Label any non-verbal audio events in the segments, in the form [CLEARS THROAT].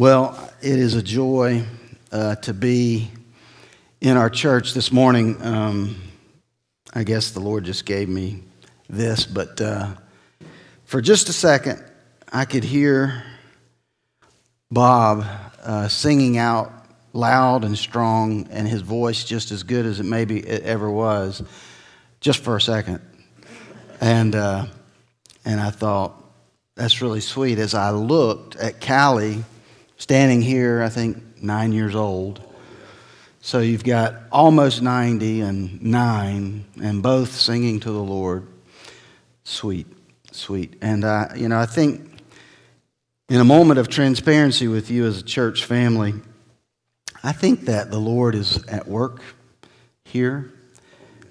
Well, it is a joy uh, to be in our church this morning. Um, I guess the Lord just gave me this, but uh, for just a second, I could hear Bob uh, singing out loud and strong, and his voice just as good as it maybe it ever was, just for a second. And, uh, and I thought, that's really sweet. As I looked at Callie standing here, I think nine years old. So you've got almost 90 and nine, and both singing to the Lord. Sweet, sweet. And, uh, you know, I think in a moment of transparency with you as a church family, I think that the Lord is at work here.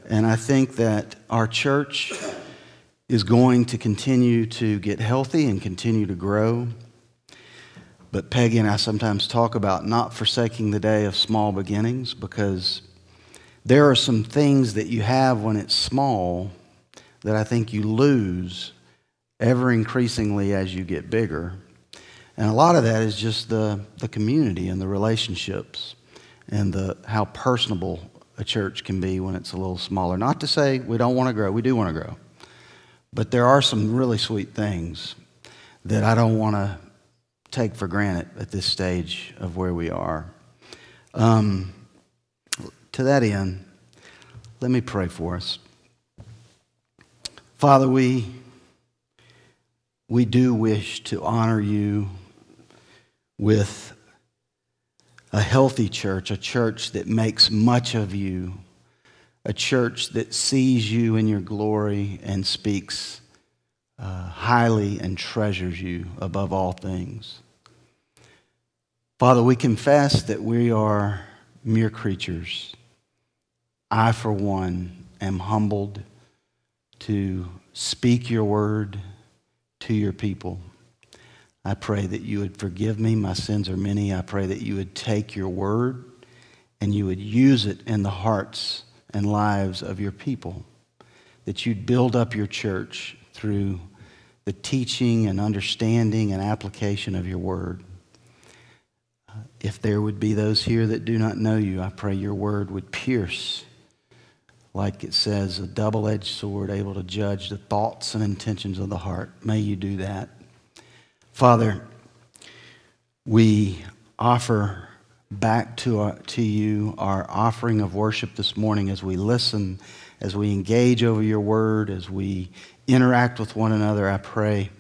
And I think that our church is going to continue to get healthy and continue to grow. But Peggy and I sometimes talk about not forsaking the day of small beginnings because there are some things that you have when it's small that I think you lose ever increasingly as you get bigger. And a lot of that is just the, the community and the relationships and the, how personable a church can be when it's a little smaller. Not to say we don't want to grow, we do want to grow. But there are some really sweet things that I don't want to take for granted at this stage of where we are. Um, to that end, let me pray for us. Father, we, we do wish to honor you with a healthy church, a church that makes much of you, a church that sees you in your glory and speaks uh, highly and treasures you above all things. Father, we confess that we are mere creatures. I, for one, am humbled to speak your word to your people. I pray that you would forgive me. My sins are many. I pray that you would take your word and you would use it in the hearts and lives of your people. That you'd build up your church through the teaching and understanding and application of your word. Uh, if there would be those here that do not know you, I pray your word would pierce, like it says, a double edged sword able to judge the thoughts and intentions of the heart. May you do that. Father, we offer back to, our, to you our offering of worship this morning as we listen, as we engage over your word, as we interact with one another. I pray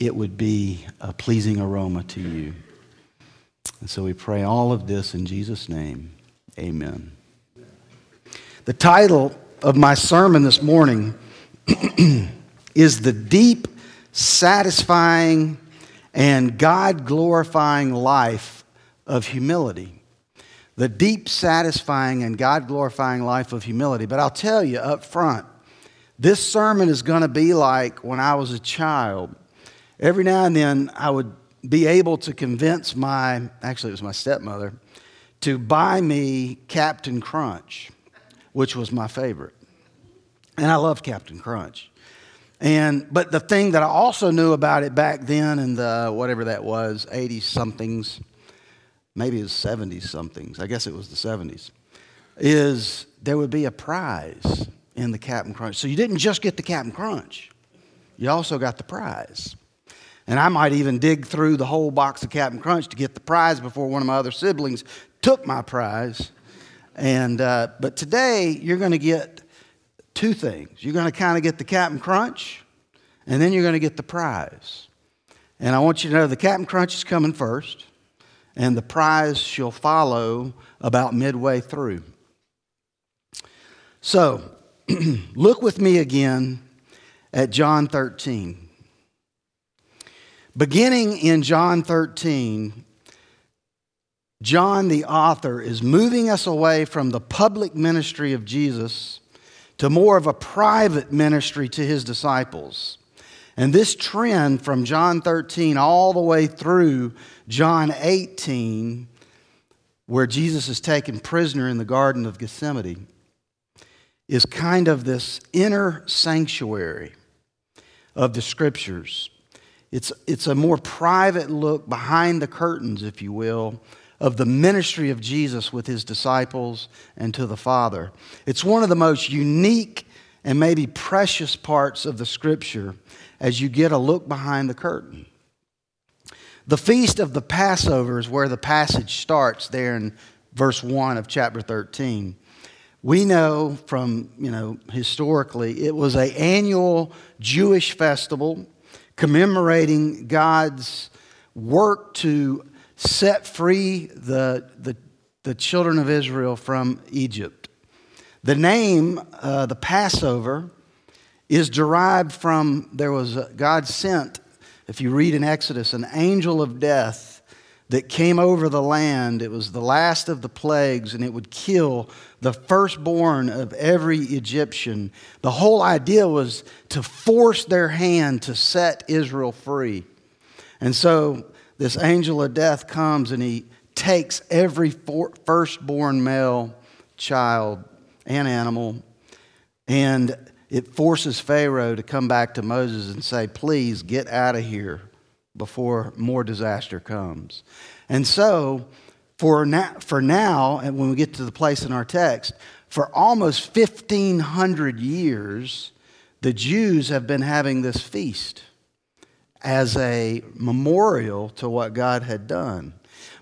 it would be a pleasing aroma to you. And so we pray all of this in Jesus' name. Amen. The title of my sermon this morning [CLEARS THROAT] is The Deep, Satisfying, and God Glorifying Life of Humility. The deep, satisfying, and God glorifying life of humility. But I'll tell you up front, this sermon is going to be like when I was a child. Every now and then I would be able to convince my, actually, it was my stepmother, to buy me Captain Crunch, which was my favorite. And I loved Captain Crunch. And, but the thing that I also knew about it back then in the, whatever that was, 80 somethings, maybe it was 70 somethings, I guess it was the 70s, is there would be a prize in the Captain Crunch. So you didn't just get the Captain Crunch, you also got the prize. And I might even dig through the whole box of Captain Crunch to get the prize before one of my other siblings took my prize. And, uh, but today, you're going to get two things. You're going to kind of get the Captain Crunch, and then you're going to get the prize. And I want you to know the Captain Crunch is coming first, and the prize shall follow about midway through. So, [CLEARS THROAT] look with me again at John 13. Beginning in John 13, John, the author, is moving us away from the public ministry of Jesus to more of a private ministry to his disciples. And this trend from John 13 all the way through John 18, where Jesus is taken prisoner in the Garden of Gethsemane, is kind of this inner sanctuary of the scriptures It's, it's a more private look behind the curtains, if you will, of the ministry of Jesus with his disciples and to the Father. It's one of the most unique and maybe precious parts of the scripture as you get a look behind the curtain. The feast of the Passover is where the passage starts there in verse 1 of chapter 13. We know from, you know, historically, it was an annual Jewish festival commemorating God's work to set free the, the, the children of Israel from Egypt. The name, uh, the Passover, is derived from there was a, God sent, if you read in Exodus, an angel of death that came over the land. It was the last of the plagues, and it would kill the firstborn of every Egyptian. The whole idea was to force their hand to set Israel free. And so this angel of death comes and he takes every firstborn male child and animal, and it forces Pharaoh to come back to Moses and say, Please get out of here before more disaster comes. And so, for now, for now, and when we get to the place in our text, for almost 1,500 years, the Jews have been having this feast as a memorial to what God had done.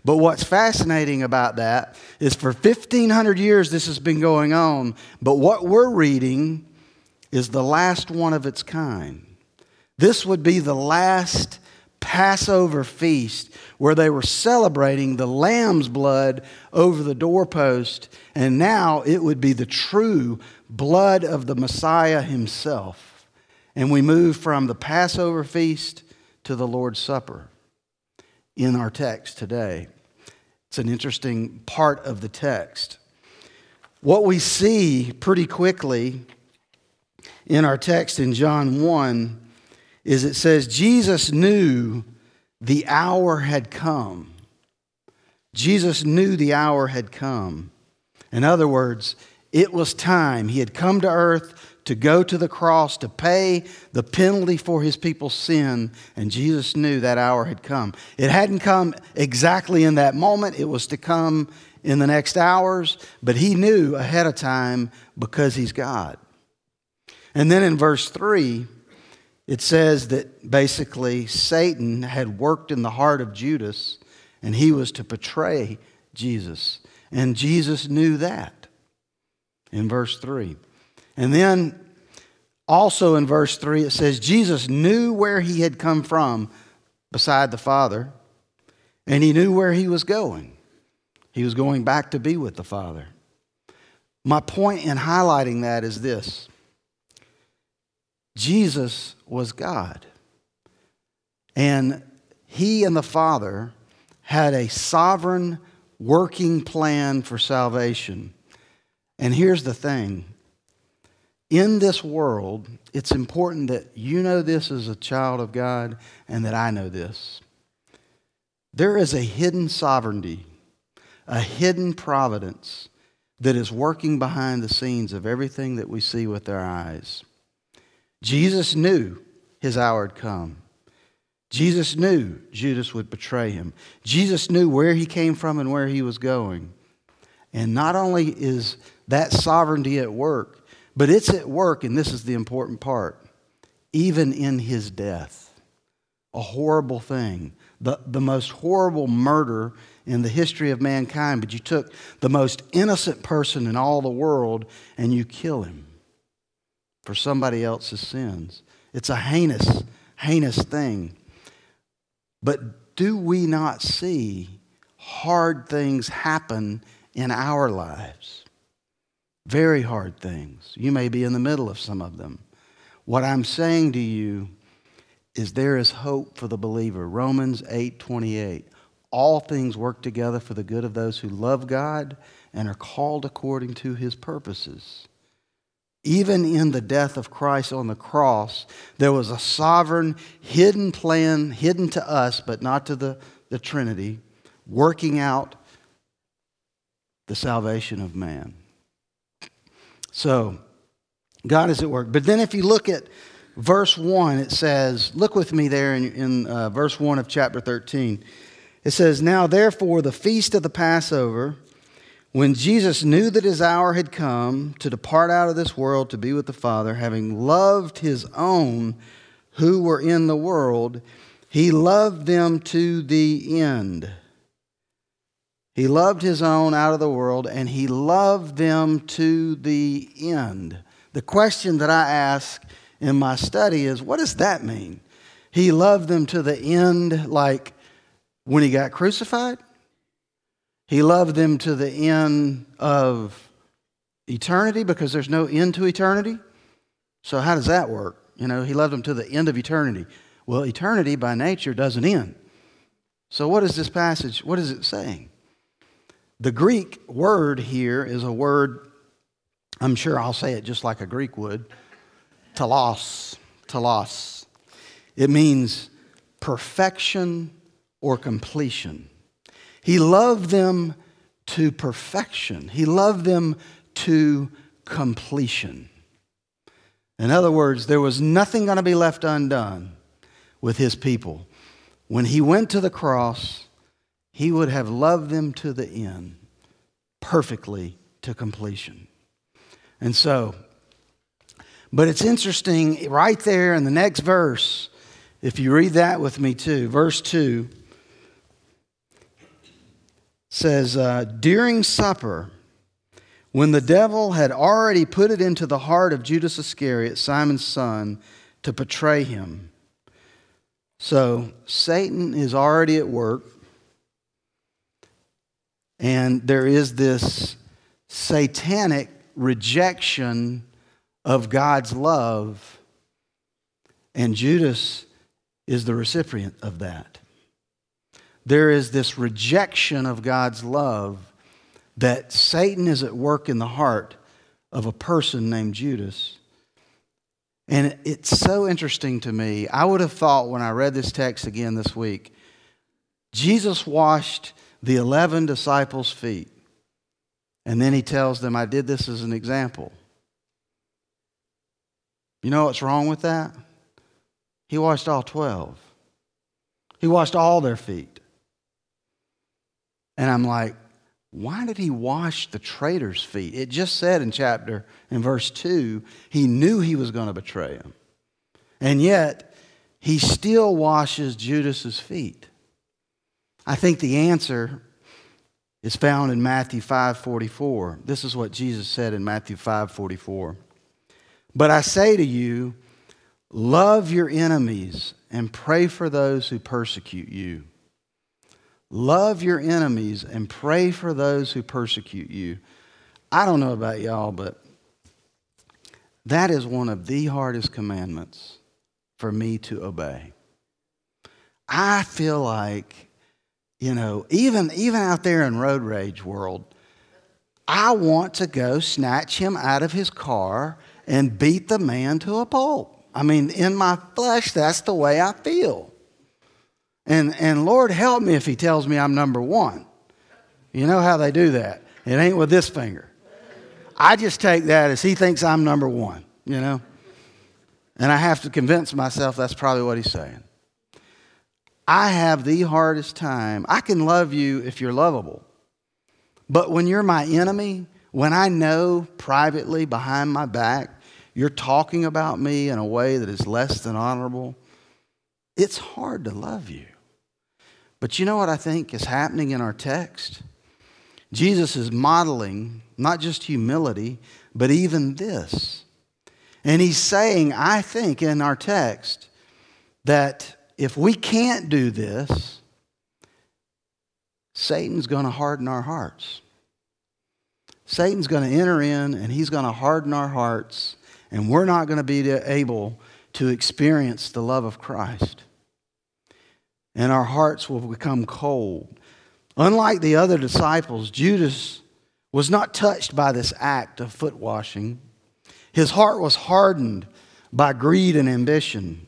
But what's fascinating about that is for 1,500 years this has been going on, but what we're reading is the last one of its kind. This would be the last Passover feast where they were celebrating the lamb's blood over the doorpost, and now it would be the true blood of the Messiah himself. And we move from the Passover feast to the Lord's Supper in our text today. It's an interesting part of the text. What we see pretty quickly in our text in John 1 is it says Jesus knew the hour had come. Jesus knew the hour had come. In other words, it was time. He had come to earth to go to the cross to pay the penalty for his people's sin, and Jesus knew that hour had come. It hadn't come exactly in that moment, it was to come in the next hours, but he knew ahead of time because he's God. And then in verse 3, it says that basically Satan had worked in the heart of Judas and he was to betray Jesus. And Jesus knew that in verse 3. And then also in verse 3, it says Jesus knew where he had come from beside the Father, and he knew where he was going. He was going back to be with the Father. My point in highlighting that is this Jesus was God. And he and the Father had a sovereign working plan for salvation. And here's the thing in this world, it's important that you know this as a child of God and that I know this. There is a hidden sovereignty, a hidden providence that is working behind the scenes of everything that we see with our eyes. Jesus knew his hour had come. Jesus knew Judas would betray him. Jesus knew where he came from and where he was going. And not only is that sovereignty at work, but it's at work, and this is the important part, even in his death. A horrible thing. The, the most horrible murder in the history of mankind, but you took the most innocent person in all the world and you kill him for somebody else's sins. It's a heinous, heinous thing. But do we not see hard things happen in our lives? Very hard things. You may be in the middle of some of them. What I'm saying to you is there is hope for the believer. Romans 8 28. All things work together for the good of those who love God and are called according to his purposes. Even in the death of Christ on the cross, there was a sovereign, hidden plan, hidden to us, but not to the, the Trinity, working out the salvation of man. So, God is at work. But then if you look at verse 1, it says, look with me there in, in uh, verse 1 of chapter 13. It says, Now therefore, the feast of the Passover, when Jesus knew that his hour had come to depart out of this world to be with the Father, having loved his own who were in the world, he loved them to the end. He loved his own out of the world, and he loved them to the end. The question that I ask in my study is what does that mean? He loved them to the end, like when he got crucified? He loved them to the end of eternity because there's no end to eternity. So, how does that work? You know, he loved them to the end of eternity. Well, eternity by nature doesn't end. So, what is this passage? What is it saying? The Greek word here is a word, I'm sure I'll say it just like a Greek would telos. Telos. It means perfection or completion. He loved them to perfection, He loved them to completion. In other words, there was nothing going to be left undone with His people. When He went to the cross, he would have loved them to the end, perfectly to completion. And so, but it's interesting, right there in the next verse, if you read that with me too, verse 2 says, uh, During supper, when the devil had already put it into the heart of Judas Iscariot, Simon's son, to betray him. So Satan is already at work. And there is this satanic rejection of God's love, and Judas is the recipient of that. There is this rejection of God's love that Satan is at work in the heart of a person named Judas. And it's so interesting to me. I would have thought when I read this text again this week, Jesus washed the 11 disciples' feet. And then he tells them, I did this as an example. You know what's wrong with that? He washed all 12. He washed all their feet. And I'm like, why did he wash the traitor's feet? It just said in chapter, in verse 2, he knew he was going to betray him. And yet, he still washes Judas's feet. I think the answer is found in Matthew 5:44. This is what Jesus said in Matthew 5:44. But I say to you, love your enemies and pray for those who persecute you. Love your enemies and pray for those who persecute you. I don't know about y'all, but that is one of the hardest commandments for me to obey. I feel like you know, even, even out there in road rage world, I want to go snatch him out of his car and beat the man to a pulp. I mean, in my flesh, that's the way I feel. And, and Lord help me if he tells me I'm number one. You know how they do that. It ain't with this finger. I just take that as he thinks I'm number one, you know? And I have to convince myself that's probably what he's saying. I have the hardest time. I can love you if you're lovable. But when you're my enemy, when I know privately behind my back you're talking about me in a way that is less than honorable, it's hard to love you. But you know what I think is happening in our text? Jesus is modeling not just humility, but even this. And he's saying, I think, in our text, that if we can't do this, Satan's going to harden our hearts. Satan's going to enter in and he's going to harden our hearts, and we're not going to be able to experience the love of Christ. And our hearts will become cold. Unlike the other disciples, Judas was not touched by this act of foot washing. His heart was hardened by greed and ambition.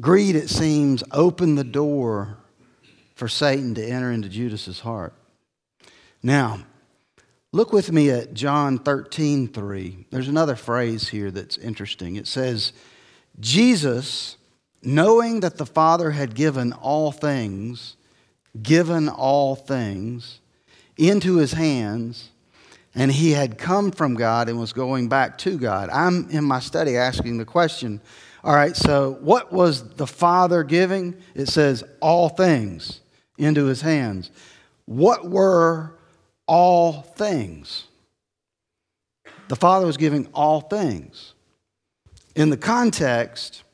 Greed, it seems, opened the door for Satan to enter into Judas's heart. Now, Look with me at John 13, 3. There's another phrase here that's interesting. It says, Jesus, knowing that the Father had given all things, given all things into his hands, and he had come from God and was going back to God. I'm in my study asking the question all right, so what was the Father giving? It says, all things into his hands. What were all things. The Father was giving all things. In the context,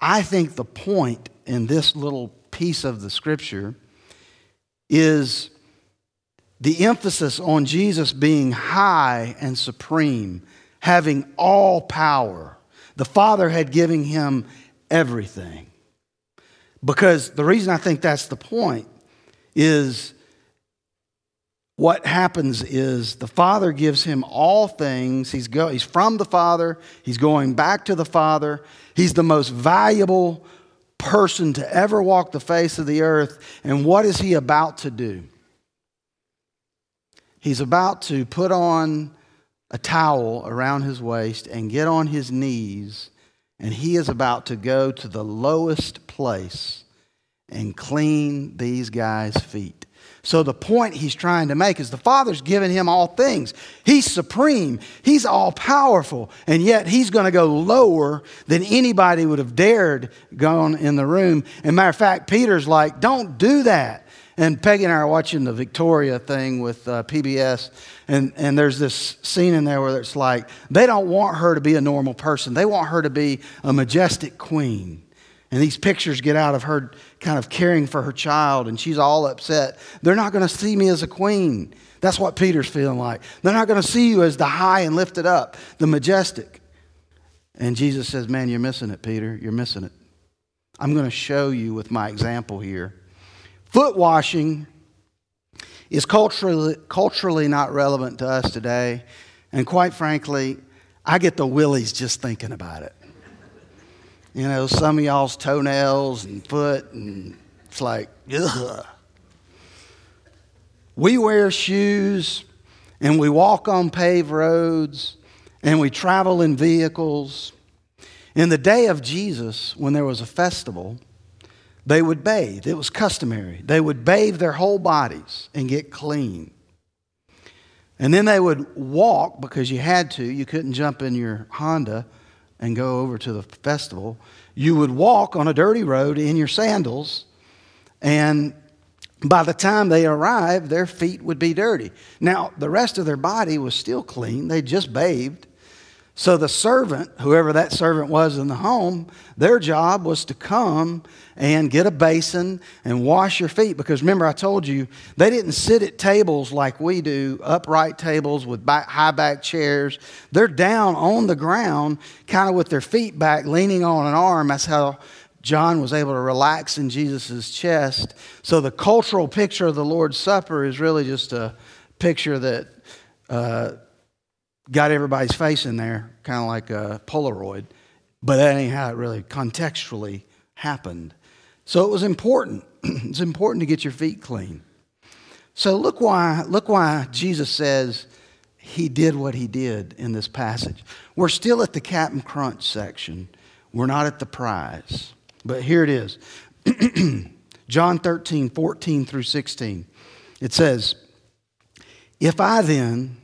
I think the point in this little piece of the scripture is the emphasis on Jesus being high and supreme, having all power. The Father had given him everything. Because the reason I think that's the point is what happens is the Father gives him all things. He's, go, he's from the Father, he's going back to the Father. He's the most valuable person to ever walk the face of the earth. And what is he about to do? He's about to put on a towel around his waist and get on his knees, and he is about to go to the lowest place and clean these guys' feet. So the point he's trying to make is the Father's given him all things. He's supreme, he's all powerful, and yet he's going to go lower than anybody would have dared gone in the room. And matter of fact, Peter's like, "Don't do that." And Peggy and I are watching the Victoria thing with uh, PBS, and, and there's this scene in there where it's like they don't want her to be a normal person. They want her to be a majestic queen. And these pictures get out of her kind of caring for her child, and she's all upset. They're not going to see me as a queen. That's what Peter's feeling like. They're not going to see you as the high and lifted up, the majestic. And Jesus says, Man, you're missing it, Peter. You're missing it. I'm going to show you with my example here. Foot washing is culturally, culturally not relevant to us today. And quite frankly, I get the willies just thinking about it you know, some of y'all's toenails and foot, and it's like, ugh. We wear shoes and we walk on paved roads and we travel in vehicles. In the day of Jesus, when there was a festival, they would bathe. It was customary. They would bathe their whole bodies and get clean. And then they would walk because you had to. You couldn't jump in your Honda and go over to the festival, you would walk on a dirty road in your sandals, and by the time they arrived, their feet would be dirty. Now, the rest of their body was still clean, they just bathed. So the servant, whoever that servant was in the home, their job was to come and get a basin and wash your feet. Because remember, I told you, they didn't sit at tables like we do, upright tables with back, high back chairs. They're down on the ground, kind of with their feet back, leaning on an arm. That's how John was able to relax in Jesus' chest. So the cultural picture of the Lord's Supper is really just a picture that. Uh, got everybody's face in there, kind of like a Polaroid. But that ain't how it really contextually happened. So it was important. [CLEARS THROAT] it's important to get your feet clean. So look why, look why Jesus says he did what he did in this passage. We're still at the Captain Crunch section. We're not at the prize. But here it is. [CLEARS THROAT] John 13, 14 through 16. It says, If I then,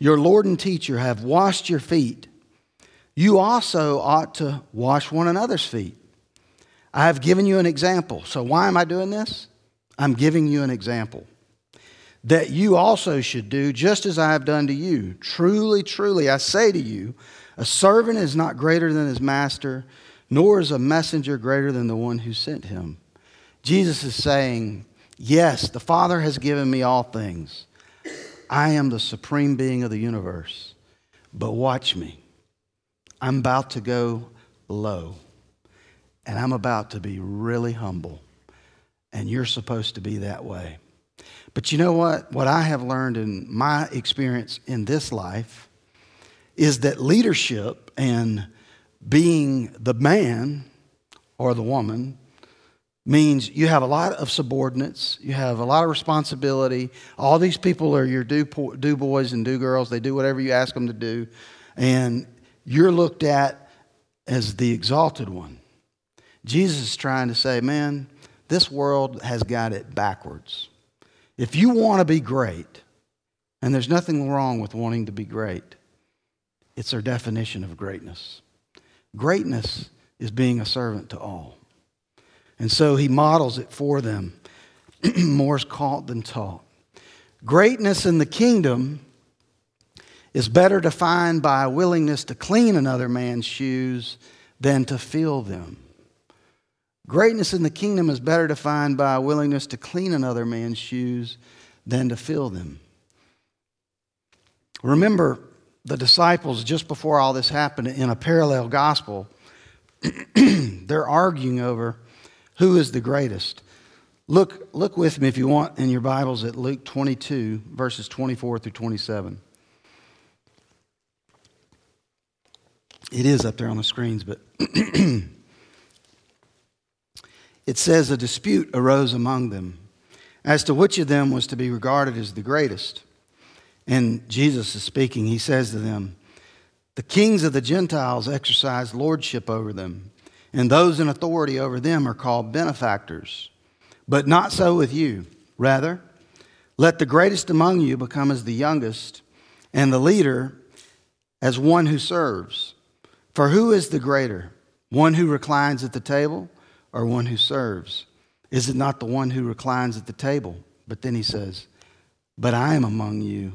your Lord and teacher have washed your feet, you also ought to wash one another's feet. I have given you an example. So, why am I doing this? I'm giving you an example that you also should do just as I have done to you. Truly, truly, I say to you, a servant is not greater than his master, nor is a messenger greater than the one who sent him. Jesus is saying, Yes, the Father has given me all things. I am the supreme being of the universe. But watch me. I'm about to go low, and I'm about to be really humble. And you're supposed to be that way. But you know what? What I have learned in my experience in this life is that leadership and being the man or the woman means you have a lot of subordinates, you have a lot of responsibility. All these people are your do, do boys and do girls, they do whatever you ask them to do, and you're looked at as the exalted one. Jesus is trying to say, man, this world has got it backwards. If you want to be great, and there's nothing wrong with wanting to be great, it's our definition of greatness. Greatness is being a servant to all. And so he models it for them. More is caught than taught. Greatness in the kingdom is better defined by a willingness to clean another man's shoes than to fill them. Greatness in the kingdom is better defined by a willingness to clean another man's shoes than to fill them. Remember the disciples just before all this happened in a parallel gospel, [CLEARS THROAT] they're arguing over who is the greatest? Look, look with me if you want in your Bibles at Luke 22, verses 24 through 27. It is up there on the screens, but [CLEARS THROAT] it says a dispute arose among them as to which of them was to be regarded as the greatest. And Jesus is speaking. He says to them, The kings of the Gentiles exercise lordship over them and those in authority over them are called benefactors. But not so with you. Rather, let the greatest among you become as the youngest, and the leader as one who serves. For who is the greater, one who reclines at the table or one who serves? Is it not the one who reclines at the table? But then he says, But I am among you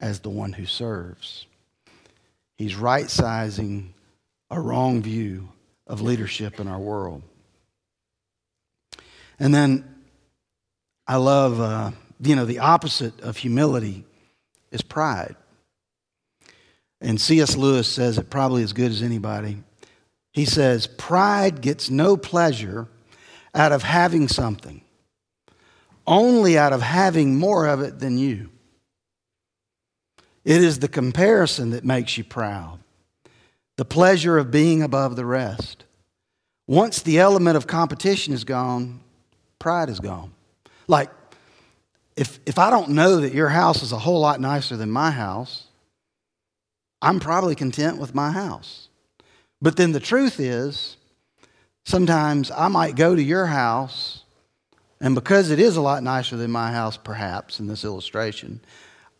as the one who serves. He's right sizing a wrong view of leadership in our world. And then I love, uh, you know, the opposite of humility is pride. And C.S. Lewis says it probably as good as anybody. He says, Pride gets no pleasure out of having something, only out of having more of it than you. It is the comparison that makes you proud the pleasure of being above the rest. Once the element of competition is gone, pride is gone. Like, if, if I don't know that your house is a whole lot nicer than my house, I'm probably content with my house. But then the truth is, sometimes I might go to your house, and because it is a lot nicer than my house, perhaps in this illustration,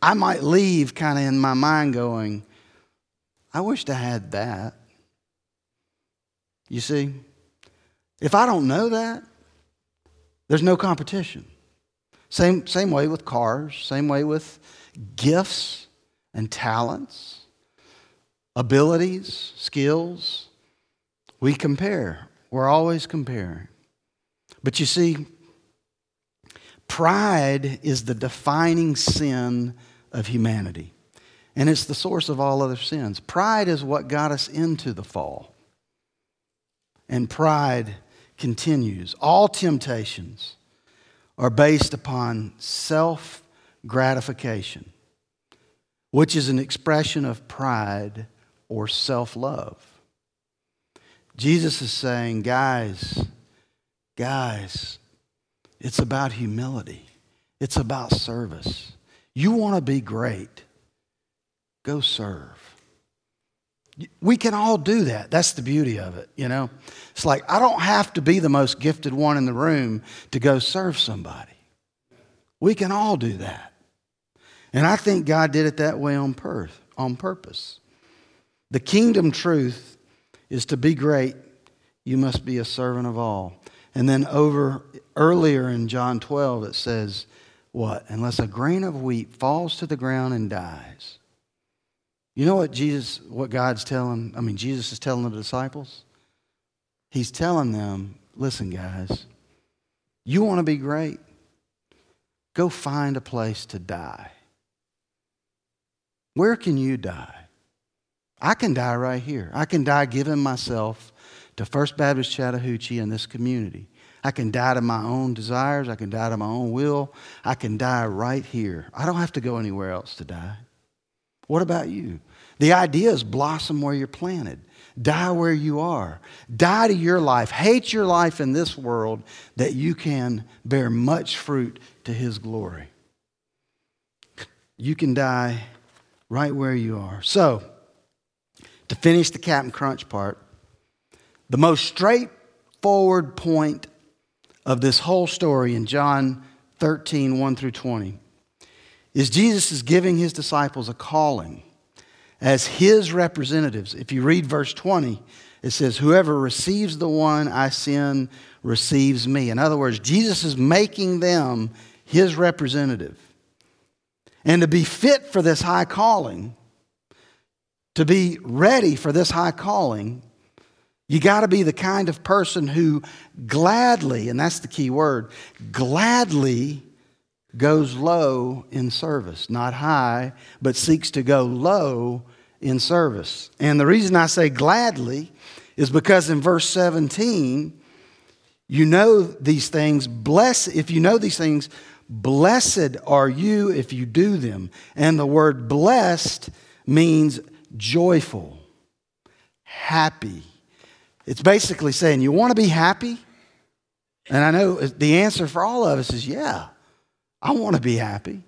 I might leave kind of in my mind going, I wished I had that. You see? If I don't know that, there's no competition. Same, same way with cars, same way with gifts and talents, abilities, skills. We compare. We're always comparing. But you see, pride is the defining sin of humanity. And it's the source of all other sins. Pride is what got us into the fall. And pride continues. All temptations are based upon self gratification, which is an expression of pride or self love. Jesus is saying, guys, guys, it's about humility, it's about service. You want to be great go serve. We can all do that. That's the beauty of it, you know? It's like, I don't have to be the most gifted one in the room to go serve somebody. We can all do that. And I think God did it that way on, on purpose. The kingdom truth is to be great, you must be a servant of all. And then over earlier in John 12, it says, What? Unless a grain of wheat falls to the ground and dies you know what Jesus, what God's telling, I mean, Jesus is telling the disciples? He's telling them, listen, guys, you want to be great? Go find a place to die. Where can you die? I can die right here. I can die giving myself to First Baptist Chattahoochee and this community. I can die to my own desires. I can die to my own will. I can die right here. I don't have to go anywhere else to die. What about you? The idea is blossom where you're planted. Die where you are. Die to your life. Hate your life in this world that you can bear much fruit to His glory. You can die right where you are. So, to finish the Captain Crunch part, the most straightforward point of this whole story in John 13, 1 through 20, is Jesus is giving his disciples a calling as his representatives. If you read verse 20, it says, Whoever receives the one I send receives me. In other words, Jesus is making them his representative. And to be fit for this high calling, to be ready for this high calling, you got to be the kind of person who gladly, and that's the key word, gladly goes low in service. Not high, but seeks to go low in service. And the reason I say gladly is because in verse 17, you know these things. Bless, if you know these things, blessed are you if you do them. And the word blessed means joyful, happy it's basically saying, You want to be happy? And I know the answer for all of us is, Yeah, I want to be happy.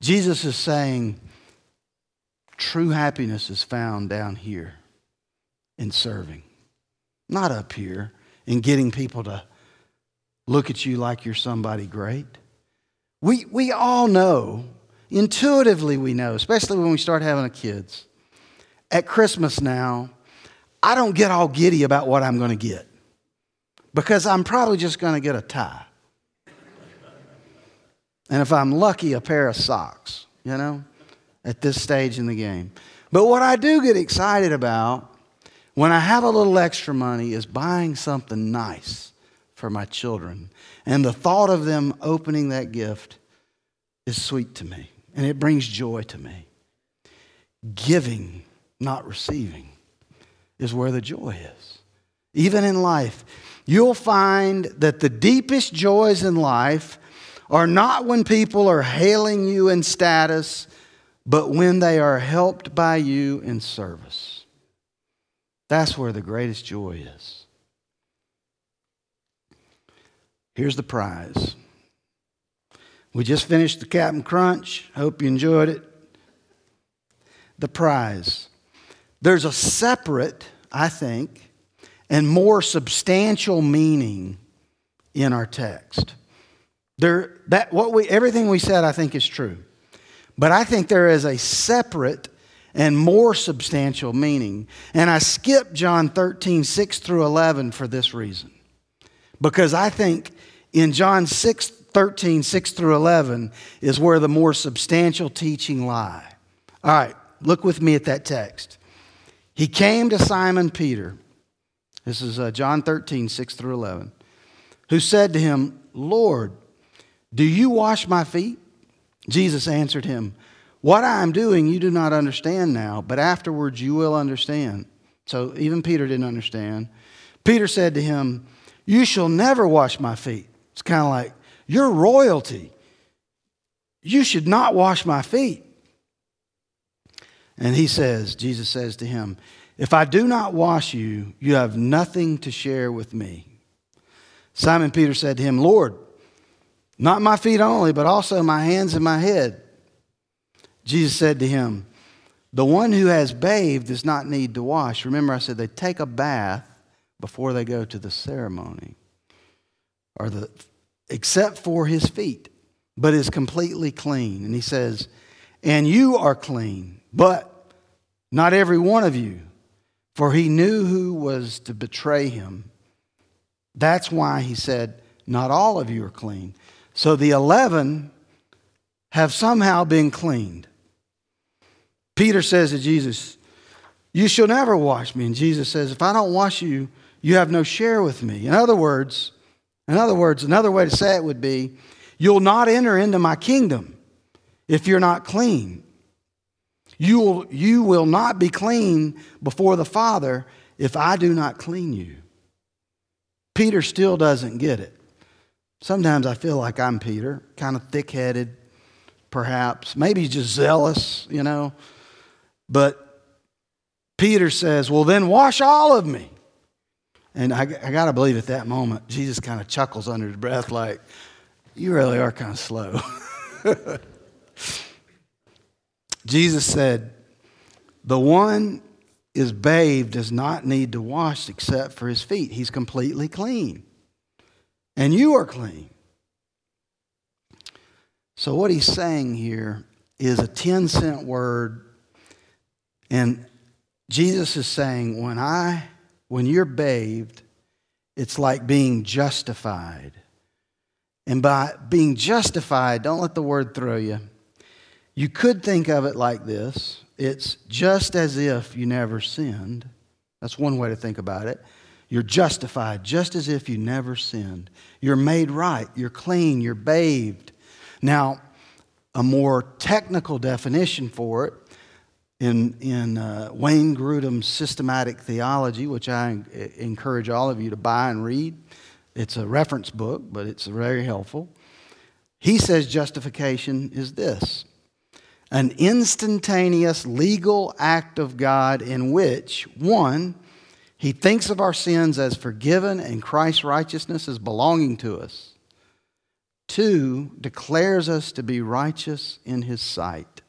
Jesus is saying, True happiness is found down here in serving, not up here in getting people to look at you like you're somebody great. We, we all know, intuitively, we know, especially when we start having kids. At Christmas now, I don't get all giddy about what I'm going to get because I'm probably just going to get a tie. And if I'm lucky, a pair of socks, you know, at this stage in the game. But what I do get excited about when I have a little extra money is buying something nice for my children. And the thought of them opening that gift is sweet to me, and it brings joy to me. Giving, not receiving is where the joy is. Even in life, you'll find that the deepest joys in life are not when people are hailing you in status, but when they are helped by you in service. That's where the greatest joy is. Here's the prize. We just finished the Captain Crunch. Hope you enjoyed it. The prize. There's a separate, I think, and more substantial meaning in our text. There, that, what we, everything we said, I think, is true. But I think there is a separate and more substantial meaning. And I skip John 13, 6 through 11 for this reason. Because I think in John 6, 13, 6 through 11 is where the more substantial teaching lie. All right, look with me at that text. He came to Simon Peter. This is uh, John 13, 6 through 11. Who said to him, Lord, do you wash my feet? Jesus answered him, What I am doing you do not understand now, but afterwards you will understand. So even Peter didn't understand. Peter said to him, You shall never wash my feet. It's kind of like, You're royalty. You should not wash my feet. And he says, Jesus says to him, If I do not wash you, you have nothing to share with me. Simon Peter said to him, Lord, not my feet only, but also my hands and my head. Jesus said to him, The one who has bathed does not need to wash. Remember, I said they take a bath before they go to the ceremony, or the, except for his feet, but is completely clean. And he says, And you are clean but not every one of you, for he knew who was to betray him. That's why he said, Not all of you are clean. So the 11 have somehow been cleaned. Peter says to Jesus, You shall never wash me. And Jesus says, If I don't wash you, you have no share with me. In other words, in other words, another way to say it would be, You'll not enter into my kingdom if you're not clean. You will, you will not be clean before the Father if I do not clean you. Peter still doesn't get it. Sometimes I feel like I'm Peter, kind of thick headed, perhaps. Maybe just zealous, you know. But Peter says, Well, then wash all of me. And I, I got to believe at that moment, Jesus kind of chuckles under his breath, like, You really are kind of slow. [LAUGHS] Jesus said, The one is bathed does not need to wash except for his feet. He's completely clean. And you are clean. So, what he's saying here is a 10 cent word. And Jesus is saying, when I, when you're bathed, it's like being justified. And by being justified, don't let the word throw you. You could think of it like this it's just as if you never sinned. That's one way to think about it. You're justified just as if you never sinned. You're made right. You're clean. You're bathed. Now, a more technical definition for it in, in uh, Wayne Grudem's Systematic Theology, which I encourage all of you to buy and read. It's a reference book, but it's very helpful. He says justification is this an instantaneous legal act of God in which, one, he thinks of our sins as forgiven and Christ's righteousness as belonging to us. Two, declares us to be righteous in his sight.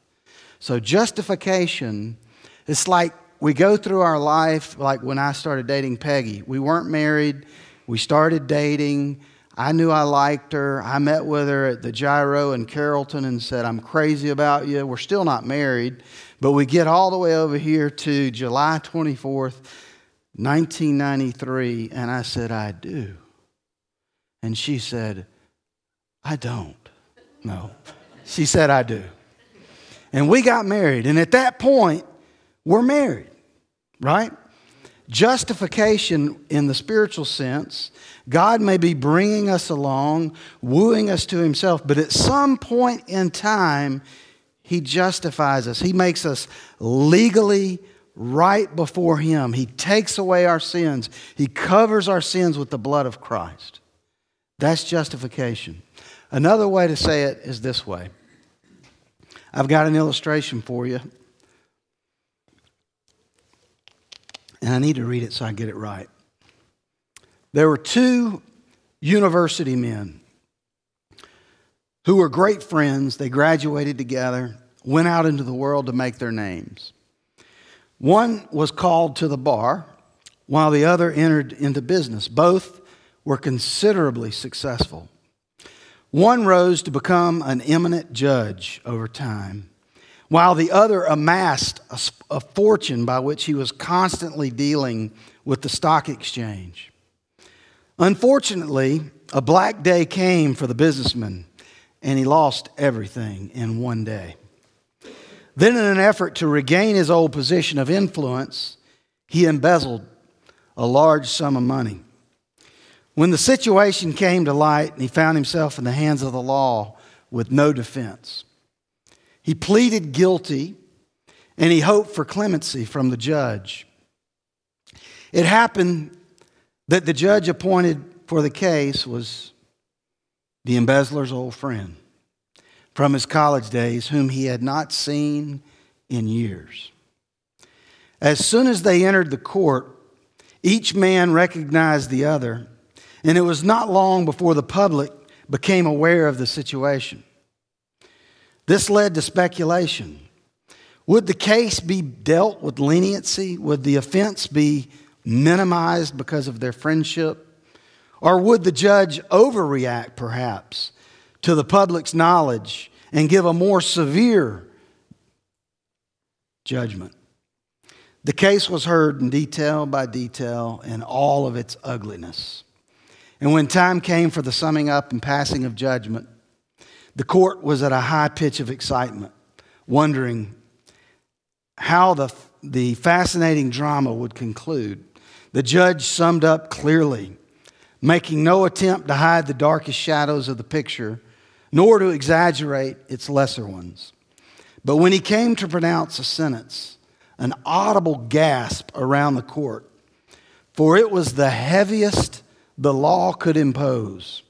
So, justification, it's like we go through our life, like when I started dating Peggy. We weren't married, we started dating. I knew I liked her. I met with her at the Gyro in Carrollton and said, I'm crazy about you. We're still not married, but we get all the way over here to July 24th, 1993, and I said, I do. And she said, I don't. No. She said, I do. And we got married. And at that point, we're married, right? Justification in the spiritual sense, God may be bringing us along, wooing us to Himself, but at some point in time, He justifies us. He makes us legally right before Him. He takes away our sins, He covers our sins with the blood of Christ. That's justification. Another way to say it is this way I've got an illustration for you. And I need to read it so I get it right. There were two university men who were great friends. They graduated together, went out into the world to make their names. One was called to the bar, while the other entered into business. Both were considerably successful. One rose to become an eminent judge over time, while the other amassed a, a, fortune by which he was constantly dealing with the stock exchange. Unfortunately, a black day came for the businessman, and he lost everything in one day. Then, in an effort to regain his old position of influence, he embezzled a large sum of money. When the situation came to light and he found himself in the hands of the law with no defense, he pleaded guilty and he hoped for clemency from the judge. It happened that the judge appointed for the case was the embezzler's old friend from his college days, whom he had not seen in years. As soon as they entered the court, each man recognized the other and it was not long before the public became aware of the situation. This led to speculation. Would the case be dealt with leniency? Would the offense be minimized because of their friendship? Or would the judge overreact, perhaps, to the public's knowledge and give a more severe judgment? The case was heard in detail by detail in all of its ugliness. And when time came for the summing up and passing of judgment, the court was at a high pitch of excitement, wondering how the, the fascinating drama would conclude. The judge summed up clearly, making no attempt to hide the darkest shadows of the picture, nor to exaggerate its lesser ones. But when he came to pronounce a sentence, an audible gasp around the court, for it was the heaviest the law could impose.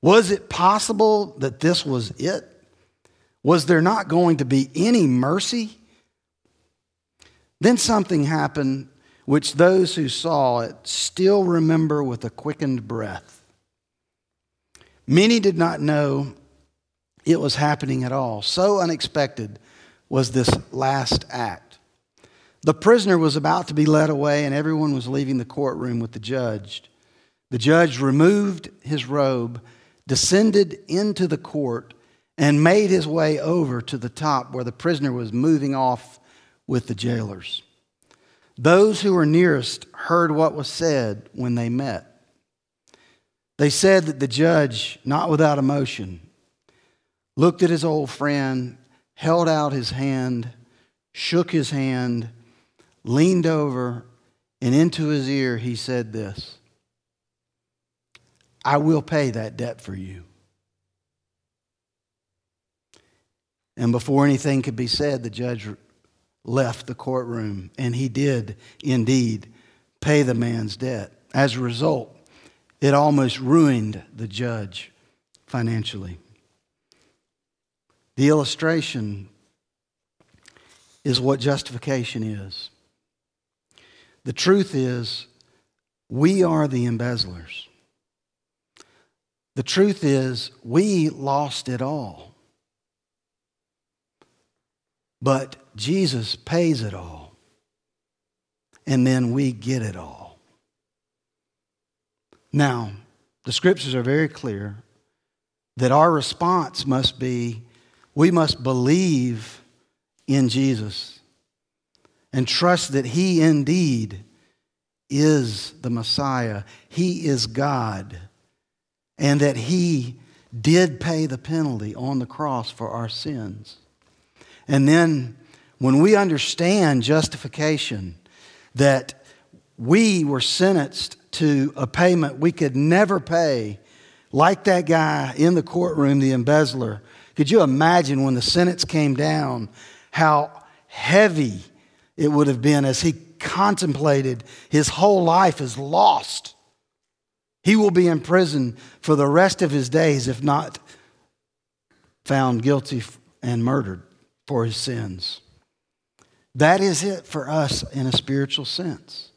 Was it possible that this was it? Was there not going to be any mercy? Then something happened which those who saw it still remember with a quickened breath. Many did not know it was happening at all. So unexpected was this last act. The prisoner was about to be led away, and everyone was leaving the courtroom with the judge. The judge removed his robe, descended into the court, and made his way over to the top where the prisoner was moving off with the jailers. Those who were nearest heard what was said when they met. They said that the judge, not without emotion, looked at his old friend, held out his hand, shook his hand, leaned over, and into his ear he said this I will pay that debt for you. And before anything could be said, the judge left the courtroom, and he did indeed pay the man's debt. As a result, it almost ruined the judge financially. The illustration is what justification is. The truth is, we are the embezzlers. The truth is, we lost it all. But Jesus pays it all. And then we get it all. Now, the scriptures are very clear that our response must be we must believe in Jesus and trust that He indeed is the Messiah, He is God, and that He did pay the penalty on the cross for our sins. And then when we understand justification, that we were sentenced to a payment we could never pay, like that guy in the courtroom, the embezzler. Could you imagine when the sentence came down how heavy it would have been as he contemplated his whole life is lost? He will be in prison for the rest of his days if not found guilty and murdered for his sins. That is it for us in a spiritual sense.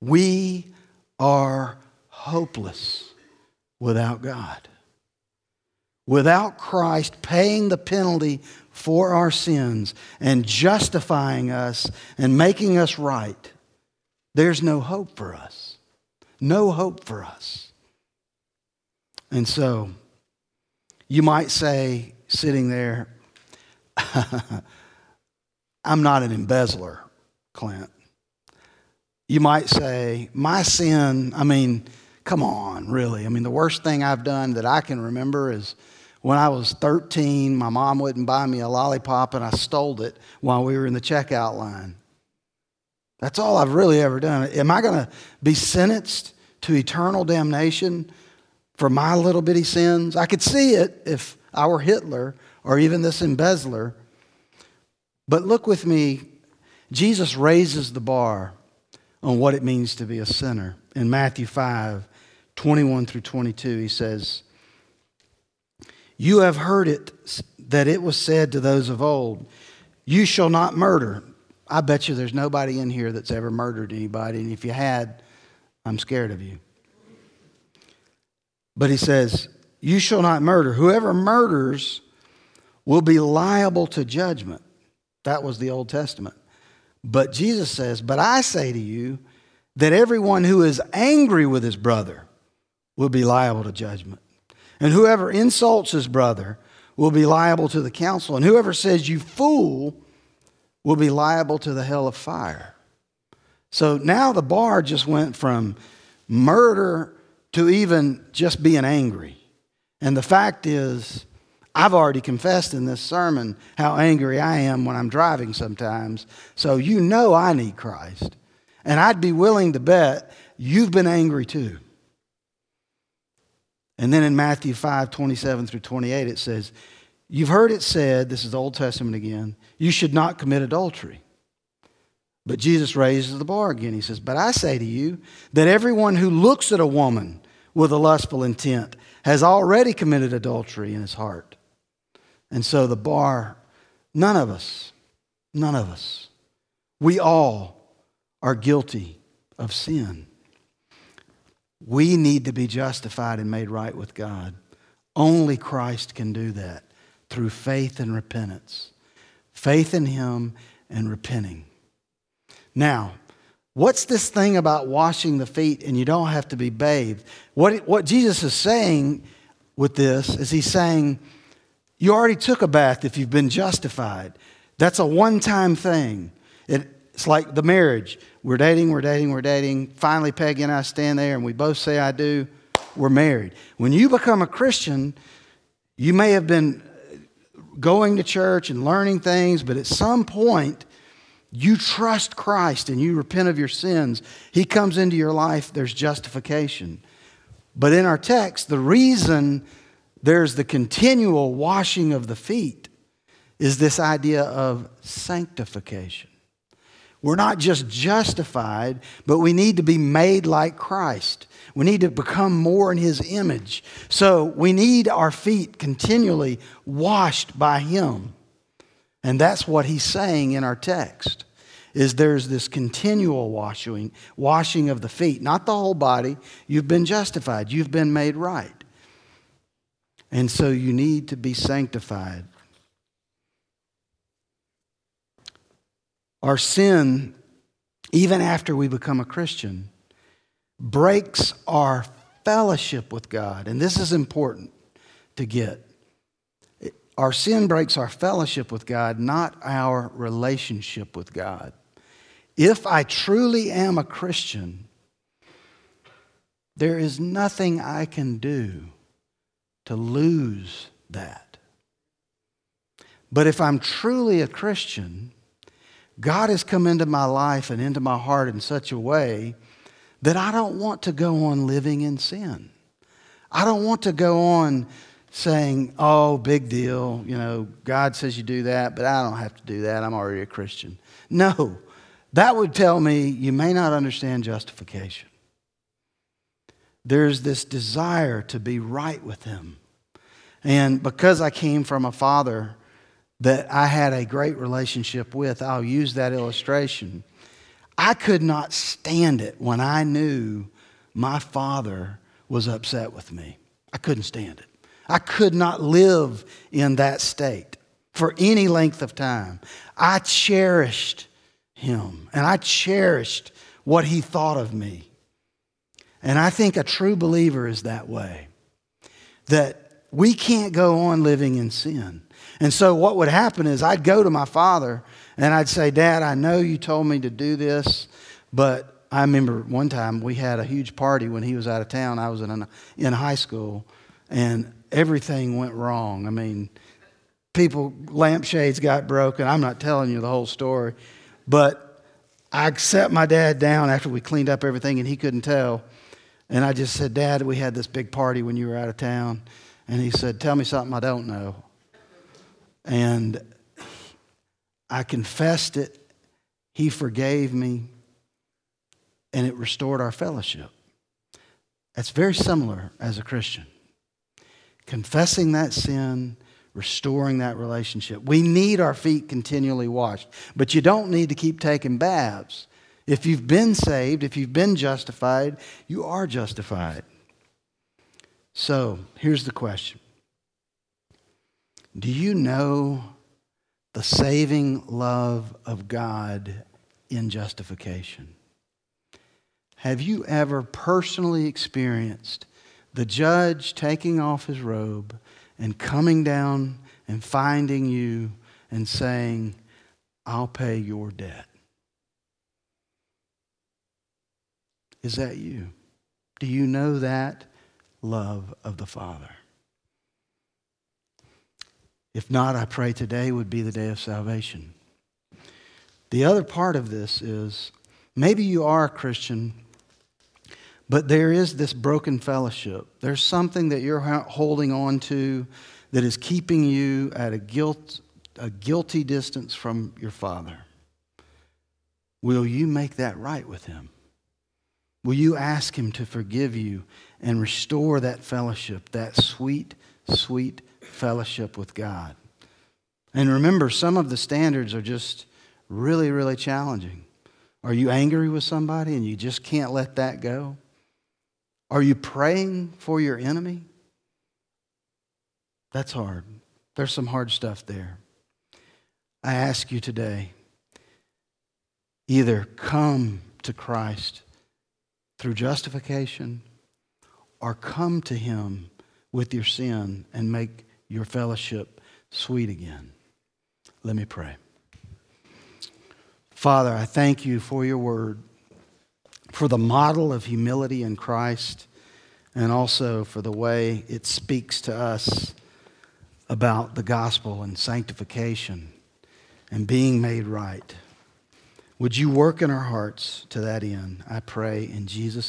We are hopeless without God. Without Christ paying the penalty for our sins and justifying us and making us right, there's no hope for us. No hope for us. And so, you might say, sitting there, [LAUGHS] I'm not an embezzler, Clint. You might say, my sin, I mean, come on, really. I mean, the worst thing I've done that I can remember is when I was 13, my mom wouldn't buy me a lollipop and I stole it while we were in the checkout line. That's all I've really ever done. Am I going to be sentenced to eternal damnation for my little bitty sins? I could see it if I were Hitler or even this embezzler. But look with me, Jesus raises the bar on what it means to be a sinner. In Matthew 5, 21 through 22, he says, You have heard it that it was said to those of old, You shall not murder. I bet you there's nobody in here that's ever murdered anybody, and if you had, I'm scared of you. But he says, You shall not murder. Whoever murders will be liable to judgment. That was the Old Testament. But Jesus says, But I say to you that everyone who is angry with his brother will be liable to judgment. And whoever insults his brother will be liable to the council. And whoever says, You fool, will be liable to the hell of fire. So now the bar just went from murder to even just being angry. And the fact is, I've already confessed in this sermon how angry I am when I'm driving sometimes. So you know I need Christ. And I'd be willing to bet you've been angry too. And then in Matthew 5 27 through 28, it says, You've heard it said, this is the Old Testament again, you should not commit adultery. But Jesus raises the bar again. He says, But I say to you that everyone who looks at a woman with a lustful intent has already committed adultery in his heart. And so the bar, none of us, none of us We all are guilty of sin. We need to be justified and made right with God. Only Christ can do that through faith and repentance. Faith in Him and repenting. Now, what's this thing about washing the feet and you don't have to be bathed? What, what Jesus is saying with this is He's saying, You already took a bath if you've been justified. That's a one time thing. It, it's like the marriage. We're dating, we're dating, we're dating. Finally, Peggy and I stand there and we both say, I do. We're married. When you become a Christian, you may have been going to church and learning things, but at some point, you trust Christ and you repent of your sins. He comes into your life, there's justification. But in our text, the reason there's the continual washing of the feet is this idea of sanctification. We're not just justified, but we need to be made like Christ. We need to become more in His image. So we need our feet continually washed by Him. And that's what He's saying in our text. Is there's this continual washing, washing of the feet, not the whole body. You've been justified, you've been made right. And so you need to be sanctified. Our sin, even after we become a Christian, breaks our fellowship with God. And this is important to get. Our sin breaks our fellowship with God, not our relationship with God. If I truly am a Christian, there is nothing I can do to lose that. But if I'm truly a Christian, God has come into my life and into my heart in such a way that I don't want to go on living in sin. I don't want to go on saying, oh, big deal, you know, God says you do that, but I don't have to do that. I'm already a Christian. No, that would tell me you may not understand justification. There's this desire to be right with Him. And because I came from a father that I had a great relationship with, I'll use that illustration. I could not stand it when I knew my father was upset with me. I couldn't stand it. I could not live in that state for any length of time. I cherished him and I cherished what he thought of me. And I think a true believer is that way. That we can't go on living in sin. And so what would happen is I'd go to my father and I'd say, Dad, I know you told me to do this, but I remember one time we had a huge party when he was out of town. I was in, in high school, and everything went wrong. I mean, people, lampshades got broken. I'm not telling you the whole story, but I sat my dad down after we cleaned up everything, and he couldn't tell. And I just said, Dad, we had this big party when you were out of town. And he said, Tell me something I don't know. And I confessed it. He forgave me. And it restored our fellowship. That's very similar as a Christian. Confessing that sin, restoring that relationship. We need our feet continually washed, but you don't need to keep taking baths. If you've been saved, if you've been justified, you are justified. So here's the question Do you know the saving love of God in justification? Have you ever personally experienced the judge taking off his robe and coming down and finding you and saying, I'll pay your debt? Is that you? Do you know that love of the Father? If not, I pray today would be the day of salvation. The other part of this is maybe you are a Christian, but there is this broken fellowship. There's something that you're holding on to that is keeping you at a, guilt, a guilty distance from your Father. Will you make that right with Him? Will you ask Him to forgive you and restore that fellowship, that sweet, sweet fellowship with God. And remember, some of the standards are just really, really challenging. Are you angry with somebody and you just can't let that go? Are you praying for your enemy? That's hard. There's some hard stuff there. I ask you today either come to Christ through justification or come to Him with your sin and make your fellowship sweet again. Let me pray. Father, I thank you for your word, for the model of humility in Christ, and also for the way it speaks to us about the gospel and sanctification and being made right. Would you work in our hearts to that end? I pray in Jesus'